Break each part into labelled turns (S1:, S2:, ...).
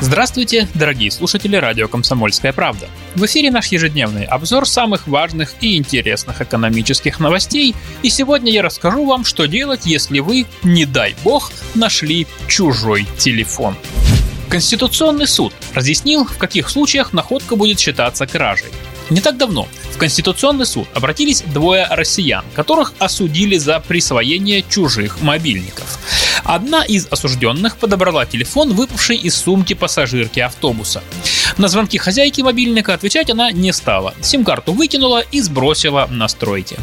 S1: Здравствуйте, дорогие слушатели радио «Комсомольская правда». В эфире наш ежедневный обзор самых важных и интересных экономических новостей. И сегодня я расскажу вам, что делать, если вы, не дай бог, нашли чужой телефон. Конституционный суд разъяснил, в каких случаях находка будет считаться кражей. Не так давно в Конституционный суд обратились двое россиян, которых осудили за присвоение чужих мобильников. Одна из осужденных подобрала телефон, выпавший из сумки пассажирки автобуса. На звонки хозяйки мобильника отвечать она не стала. Сим-карту выкинула и сбросила на стройке.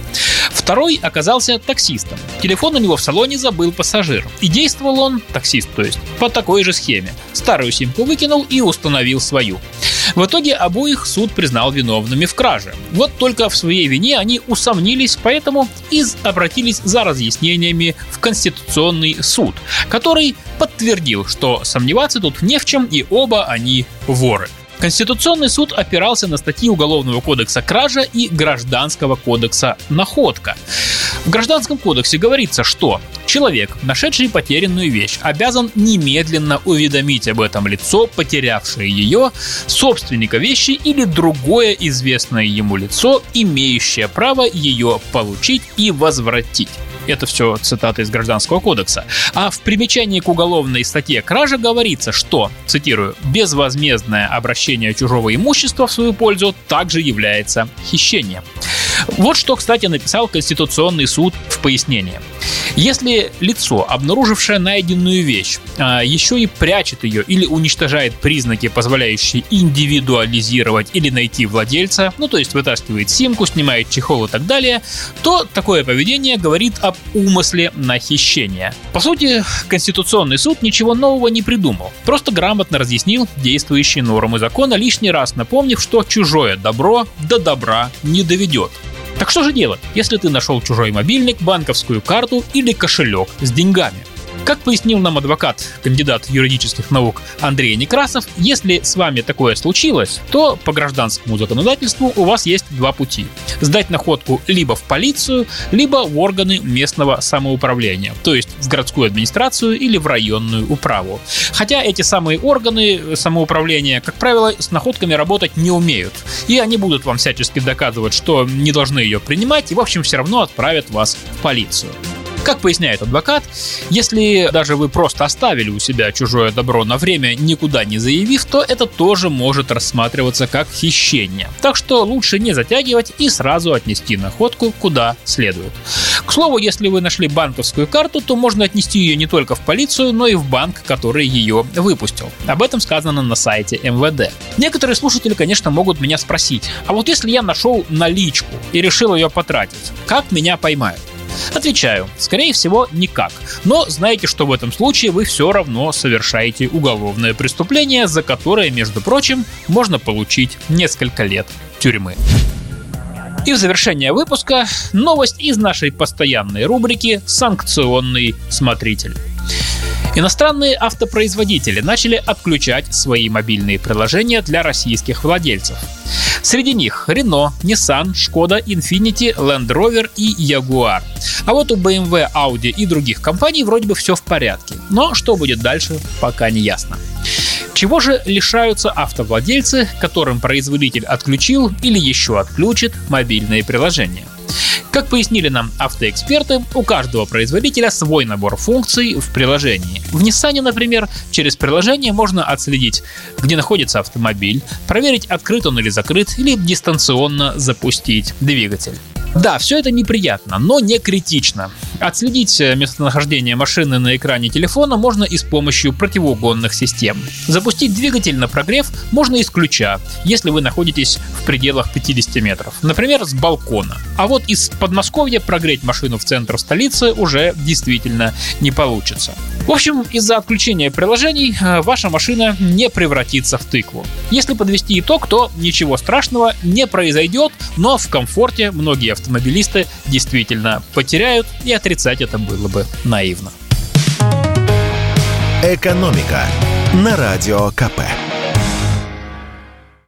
S1: Второй оказался таксистом. Телефон у него в салоне забыл пассажир. И действовал он, таксист то есть, по такой же схеме. Старую симку выкинул и установил свою. В итоге обоих суд признал виновными в краже. Вот только в своей вине они усомнились, поэтому и обратились за разъяснениями в Конституционный суд, который подтвердил, что сомневаться тут не в чем и оба они воры. Конституционный суд опирался на статьи Уголовного кодекса «Кража» и Гражданского кодекса «Находка». В Гражданском кодексе говорится, что человек, нашедший потерянную вещь, обязан немедленно уведомить об этом лицо, потерявшее ее, собственника вещи или другое известное ему лицо, имеющее право ее получить и возвратить. Это все цитаты из Гражданского кодекса. А в примечании к уголовной статье кража говорится, что, цитирую, безвозмездное обращение чужого имущества в свою пользу также является хищением. Вот что, кстати, написал Конституционный суд в пояснении. Если лицо, обнаружившее найденную вещь, а, еще и прячет ее или уничтожает признаки, позволяющие индивидуализировать или найти владельца, ну то есть вытаскивает симку, снимает чехол и так далее, то такое поведение говорит об умысле на хищение. По сути, Конституционный суд ничего нового не придумал, просто грамотно разъяснил действующие нормы закона, лишний раз напомнив, что чужое добро до добра не доведет. Так что же делать, если ты нашел чужой мобильник, банковскую карту или кошелек с деньгами? Как пояснил нам адвокат, кандидат юридических наук Андрей Некрасов, если с вами такое случилось, то по гражданскому законодательству у вас есть два пути. Сдать находку либо в полицию, либо в органы местного самоуправления, то есть в городскую администрацию или в районную управу. Хотя эти самые органы самоуправления, как правило, с находками работать не умеют. И они будут вам всячески доказывать, что не должны ее принимать, и в общем все равно отправят вас в полицию. Как поясняет адвокат, если даже вы просто оставили у себя чужое добро на время, никуда не заявив, то это тоже может рассматриваться как хищение. Так что лучше не затягивать и сразу отнести находку куда следует. К слову, если вы нашли банковскую карту, то можно отнести ее не только в полицию, но и в банк, который ее выпустил. Об этом сказано на сайте МВД. Некоторые слушатели, конечно, могут меня спросить, а вот если я нашел наличку и решил ее потратить, как меня поймают? Отвечаю, скорее всего, никак. Но знаете, что в этом случае вы все равно совершаете уголовное преступление, за которое, между прочим, можно получить несколько лет тюрьмы. И в завершение выпуска новость из нашей постоянной рубрики «Санкционный смотритель». Иностранные автопроизводители начали отключать свои мобильные приложения для российских владельцев. Среди них Renault, Nissan, Skoda, Infiniti, Land Rover и Jaguar. А вот у BMW, Audi и других компаний вроде бы все в порядке. Но что будет дальше, пока не ясно. Чего же лишаются автовладельцы, которым производитель отключил или еще отключит мобильные приложения? Как пояснили нам автоэксперты, у каждого производителя свой набор функций в приложении. В Nissan, например, через приложение можно отследить, где находится автомобиль, проверить, открыт он или закрыт, или дистанционно запустить двигатель. Да, все это неприятно, но не критично. Отследить местонахождение машины на экране телефона можно и с помощью противоугонных систем. Запустить двигатель на прогрев можно из ключа, если вы находитесь в пределах 50 метров, например, с балкона. А вот из Подмосковья прогреть машину в центр столицы уже действительно не получится. В общем, из-за отключения приложений э, ваша машина не превратится в тыкву. Если подвести итог, то ничего страшного не произойдет, но в комфорте многие автомобилисты действительно потеряют, и отрицать это было бы наивно.
S2: Экономика на радио КП.